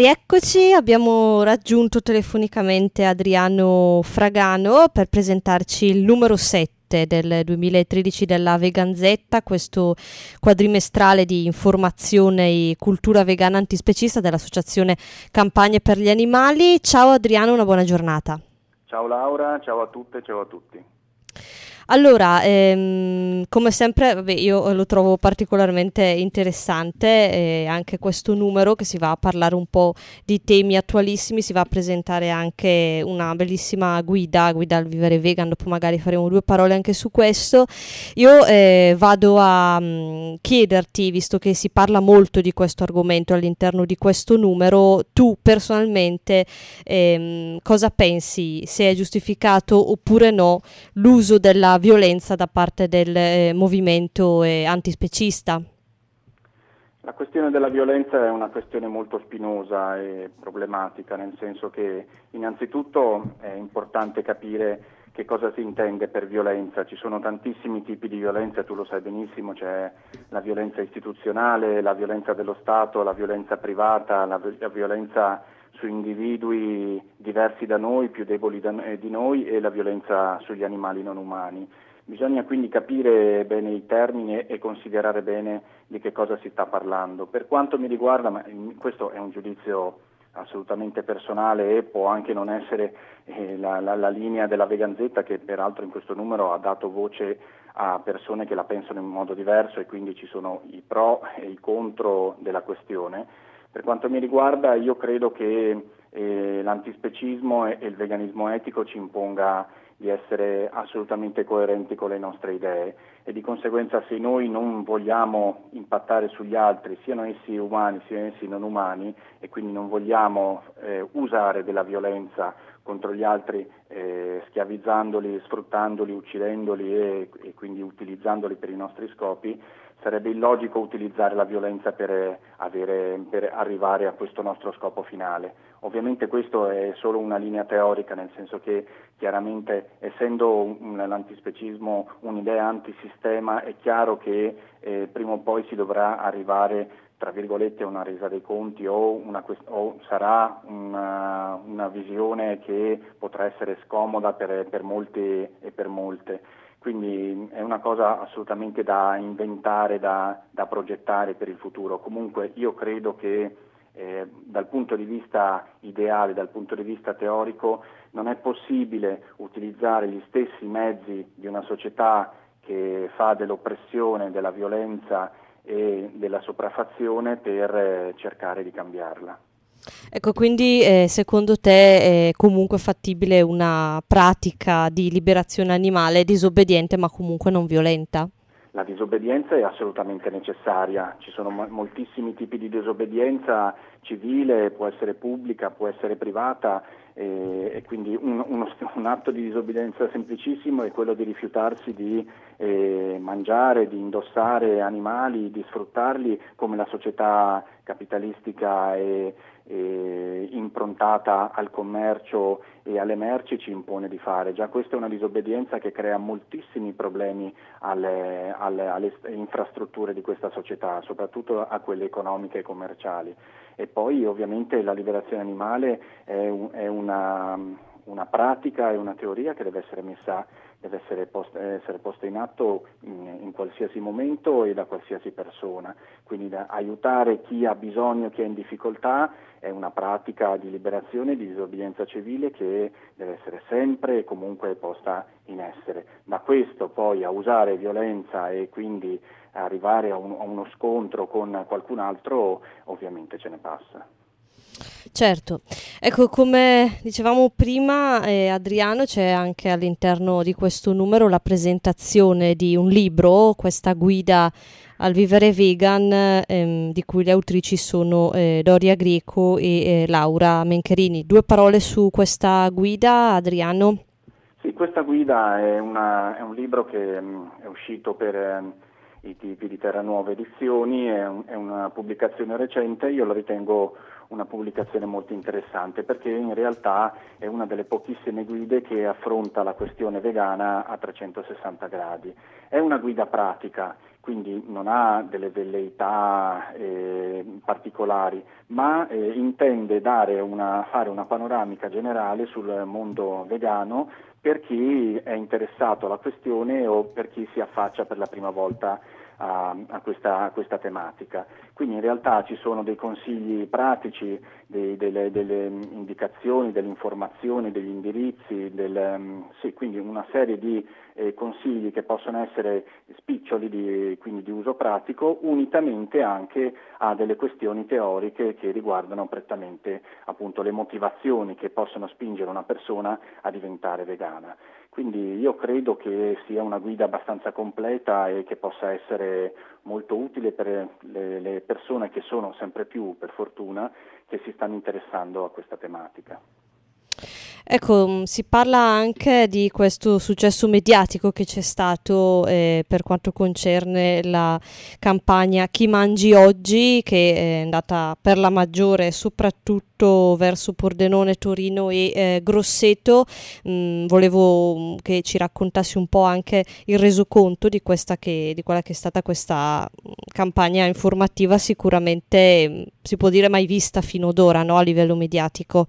Rieccoci, abbiamo raggiunto telefonicamente Adriano Fragano per presentarci il numero 7 del 2013 della Veganzetta, questo quadrimestrale di informazione e cultura vegana antispecista dell'Associazione Campagne per gli Animali. Ciao Adriano, una buona giornata. Ciao Laura, ciao a tutte, ciao a tutti. Allora, ehm, come sempre, vabbè, io lo trovo particolarmente interessante eh, anche questo numero che si va a parlare un po' di temi attualissimi, si va a presentare anche una bellissima guida, guida al vivere vegan, dopo magari faremo due parole anche su questo. Io eh, vado a mh, mm, chiederti, visto che si parla molto di questo argomento all'interno di questo numero, tu personalmente ehm, cosa pensi, se è giustificato oppure no l'uso della violenza da parte del eh, movimento eh, antispecista? La questione della violenza è una questione molto spinosa e problematica, nel senso che innanzitutto è importante capire che cosa si intende per violenza. Ci sono tantissimi tipi di violenza, tu lo sai benissimo, c'è la violenza istituzionale, la violenza dello Stato, la violenza privata, la, violenza su individui diversi da noi, più deboli da, eh, di noi e la violenza sugli animali non umani. Bisogna quindi capire bene i termini e considerare bene di che cosa si sta parlando. Per quanto mi riguarda, ma questo è un giudizio assolutamente personale e può anche non essere eh, la, la, la, linea della Veganzetta che peraltro in questo numero ha dato voce a persone che la pensano in modo diverso e quindi ci sono i pro e i contro della questione. Per quanto mi riguarda io credo che eh, l'antispecismo e, e il veganismo etico ci imponga di essere assolutamente coerenti con le nostre idee. E di conseguenza se noi non vogliamo impattare sugli altri, siano essi umani siano essi non umani, e quindi non vogliamo eh, usare della violenza contro gli altri eh, schiavizzandoli, sfruttandoli, uccidendoli e, e quindi utilizzandoli per i nostri scopi, sarebbe illogico utilizzare la violenza per, avere, per, arrivare a questo nostro scopo finale. Ovviamente questo è solo una linea teorica, nel senso che chiaramente essendo un, l'antispecismo un'idea antisistema è chiaro che eh, prima o poi si dovrà arrivare tra virgolette una resa dei conti o, una, o sarà una, una, visione che potrà essere scomoda per, per molti e per molte. Quindi è una cosa assolutamente da inventare, da, da progettare per il futuro. Comunque io credo che eh, dal punto di vista ideale, dal punto di vista teorico, non è possibile utilizzare gli stessi mezzi di una società che fa dell'oppressione, della violenza e della sopraffazione per eh, cercare di cambiarla. Ecco, quindi eh, secondo te è comunque fattibile una pratica di liberazione animale disobbediente ma comunque non violenta? La disobbedienza è assolutamente necessaria, ci sono mo- moltissimi tipi di disobbedienza civile, può essere pubblica, può essere privata e, e quindi un, uno, un, atto di disobbedienza semplicissimo è quello di rifiutarsi di eh, mangiare, di indossare animali, di sfruttarli come la società capitalistica e, e improntata al commercio e alle merci ci impone di fare. Già questa è una disobbedienza che crea moltissimi problemi alle, alle, alle infrastrutture di questa società, soprattutto a quelle economiche e commerciali. E poi ovviamente la liberazione animale è, un, è una, una pratica e una teoria che deve essere messa deve essere posta, essere posta in atto in, in, qualsiasi momento e da qualsiasi persona. Quindi aiutare chi ha bisogno, chi è in difficoltà, è una pratica di liberazione e di disobbedienza civile che deve essere sempre e comunque posta in essere. Da questo poi a usare violenza e quindi arrivare a, un, a uno scontro con qualcun altro ovviamente ce ne passa. Certo, ecco come dicevamo prima eh, Adriano c'è anche all'interno di questo numero la presentazione di un libro, questa guida al vivere vegan ehm, di cui le autrici sono eh, Doria Greco e eh, Laura Mencherini. Due parole su questa guida Adriano? Sì, questa guida è, una, è un libro che mh, mm, è uscito per eh, i tipi di Terra Nuova Edizioni, è, un, è una pubblicazione recente, io lo ritengo una pubblicazione molto interessante perché in realtà è una delle pochissime guide che affronta la questione vegana a 360 gradi. È una guida pratica quindi non ha delle velleità eh, particolari, ma eh, intende una, fare una panoramica generale sul mondo vegano per chi è interessato alla questione o per chi si affaccia per la prima volta a, a, questa, a, questa, tematica. Quindi in realtà ci sono dei consigli pratici, dei, delle, delle, indicazioni, delle informazioni, degli indirizzi, del, um, sì, quindi una serie di eh, consigli che possono essere spiccioli, di, quindi di uso pratico, unitamente anche a delle questioni teoriche che riguardano prettamente appunto, le motivazioni che possono spingere una persona a diventare vegana. Quindi io credo che sia una guida abbastanza completa e che possa essere molto utile per le, le persone che sono sempre più, per fortuna, che si stanno interessando a questa tematica. Ecco, mm, si parla anche di questo successo mediatico che c'è stato eh, per quanto concerne la campagna Chi mangi oggi, che è andata per la maggiore soprattutto verso Pordenone, Torino e eh, Grosseto. Mm, volevo mm, che ci raccontassi un po' anche il resoconto di, che, di quella che è stata questa campagna informativa, sicuramente si può dire mai vista fino ad ora no? a livello mediatico.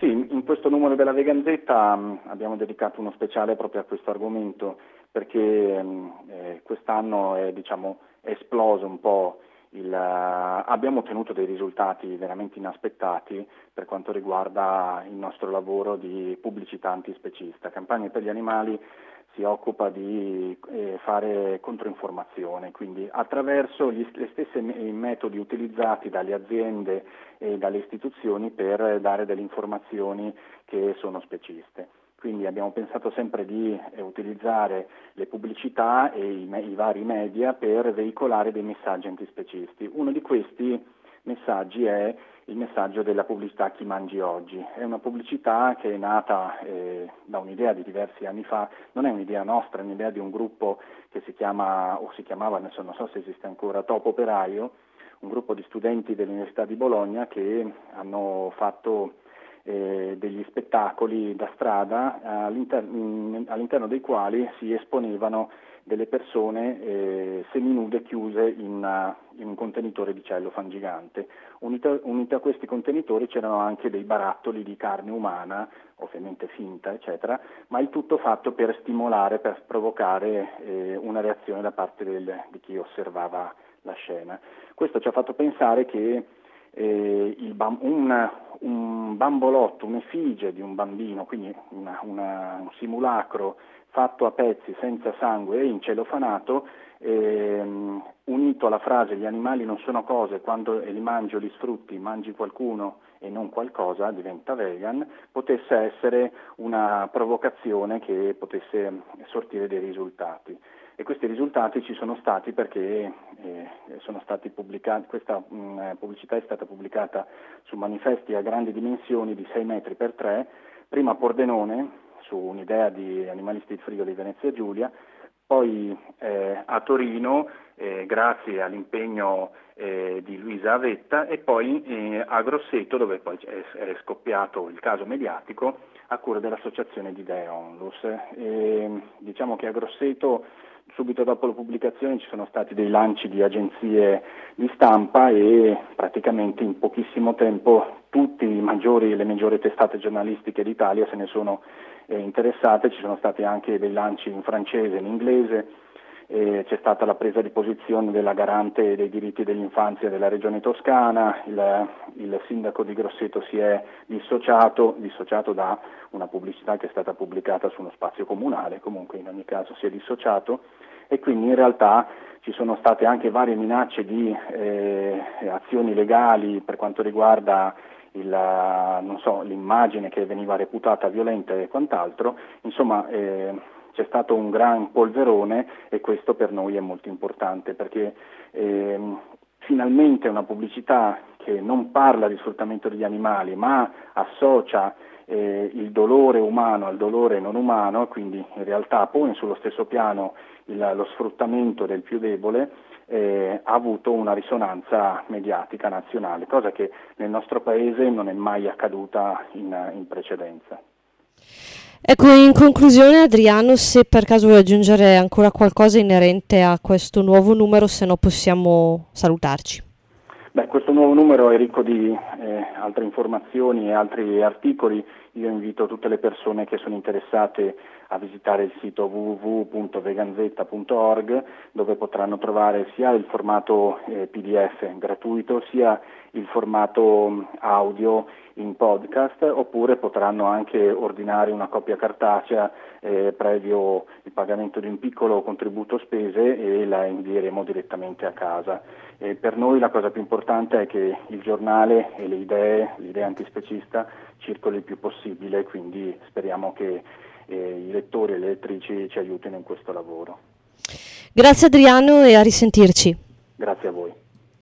Sì, in questo numero della Veganzetta mm, abbiamo dedicato uno speciale proprio a questo argomento perché mm, eh, quest'anno è, diciamo, esploso un po' il, uh, abbiamo ottenuto dei risultati veramente inaspettati per quanto riguarda il nostro lavoro di pubblicità antispecista. Campagne per gli animali si occupa di eh, fare controinformazione, quindi attraverso gli, le stesse metodi utilizzati dalle aziende e dalle istituzioni per dare delle informazioni che sono speciste. Quindi abbiamo pensato sempre di eh, utilizzare le pubblicità e i, i vari media per veicolare dei messaggi antispecisti. Uno di questi messaggi è il messaggio della pubblicità Chi mangi oggi. È una pubblicità che è nata eh, da un'idea di diversi anni fa, non è un'idea nostra, è un'idea di un gruppo che si chiama, o si chiamava, adesso non so se esiste ancora, Topo Operaio, un gruppo di studenti dell'Università di Bologna che hanno fatto eh, degli spettacoli da strada all'inter- all'interno dei quali si esponevano delle persone eh, seminude chiuse in, in, un contenitore di cellofan gigante. Unite, a questi contenitori c'erano anche dei barattoli di carne umana, ovviamente finta, eccetera, ma il tutto fatto per stimolare, per provocare eh, una reazione da parte del, di chi osservava la scena. Questo ci ha fatto pensare che eh, bam- un, un, bambolotto, un'effigie di un bambino, quindi una, una, un simulacro fatto a pezzi senza sangue e incelofanato, ehm, unito alla frase gli animali non sono cose, quando li mangi o li sfrutti mangi qualcuno e non qualcosa, diventa vegan, potesse essere una provocazione che potesse sortire dei risultati. E questi risultati ci sono stati perché eh, sono stati pubblicati, questa mh, mm, pubblicità è stata pubblicata su manifesti a grandi dimensioni di 6 metri per 3, prima a Pordenone, su un'idea di Animalisti di Friuli Venezia Giulia, poi eh, a Torino eh, grazie all'impegno eh, di Luisa Avetta e poi eh, a Grosseto dove poi è, è, scoppiato il caso mediatico a cura dell'associazione di Idee Onlus. diciamo che a Grosseto subito dopo la pubblicazione ci sono stati dei lanci di agenzie di stampa e praticamente in pochissimo tempo tutte le maggiori testate giornalistiche d'Italia se ne sono eh, interessate, ci sono stati anche dei lanci in francese in inglese, eh, c'è stata la presa di posizione della garante dei diritti dell'infanzia della regione toscana, il, il sindaco di Grosseto si è dissociato, dissociato da una pubblicità che è stata pubblicata su uno spazio comunale, comunque in ogni caso si è dissociato e quindi in realtà ci sono state anche varie minacce di eh, azioni legali per quanto riguarda il, so, l'immagine che veniva reputata violenta e quant'altro, insomma eh, c'è stato un gran polverone e questo per noi è molto importante perché eh, finalmente una pubblicità che non parla di sfruttamento degli animali ma associa eh, il dolore umano al dolore non umano, quindi in realtà pone sullo stesso piano il, lo sfruttamento del più debole, eh, ha avuto una risonanza mediatica nazionale, cosa che nel nostro paese non è mai accaduta in, in precedenza. Ecco, in conclusione Adriano, se per caso vuoi aggiungere ancora qualcosa inerente a questo nuovo numero, se no possiamo salutarci. Beh, questo nuovo numero è ricco di eh, altre informazioni e altri articoli. Io invito tutte le persone che sono interessate a visitare il sito www.veganzetta.org dove potranno trovare sia il formato eh, PDF gratuito sia il formato mm, audio in podcast oppure potranno anche ordinare una copia cartacea eh, previo il pagamento di un piccolo contributo spese e la invieremo direttamente a casa. E per noi la cosa più importante è che il giornale e le idee, l'idea antispecista circoli il più possibile, quindi speriamo che eh, i lettori e le lettrici ci aiutino in questo lavoro. Grazie Adriano e a risentirci. Grazie a voi.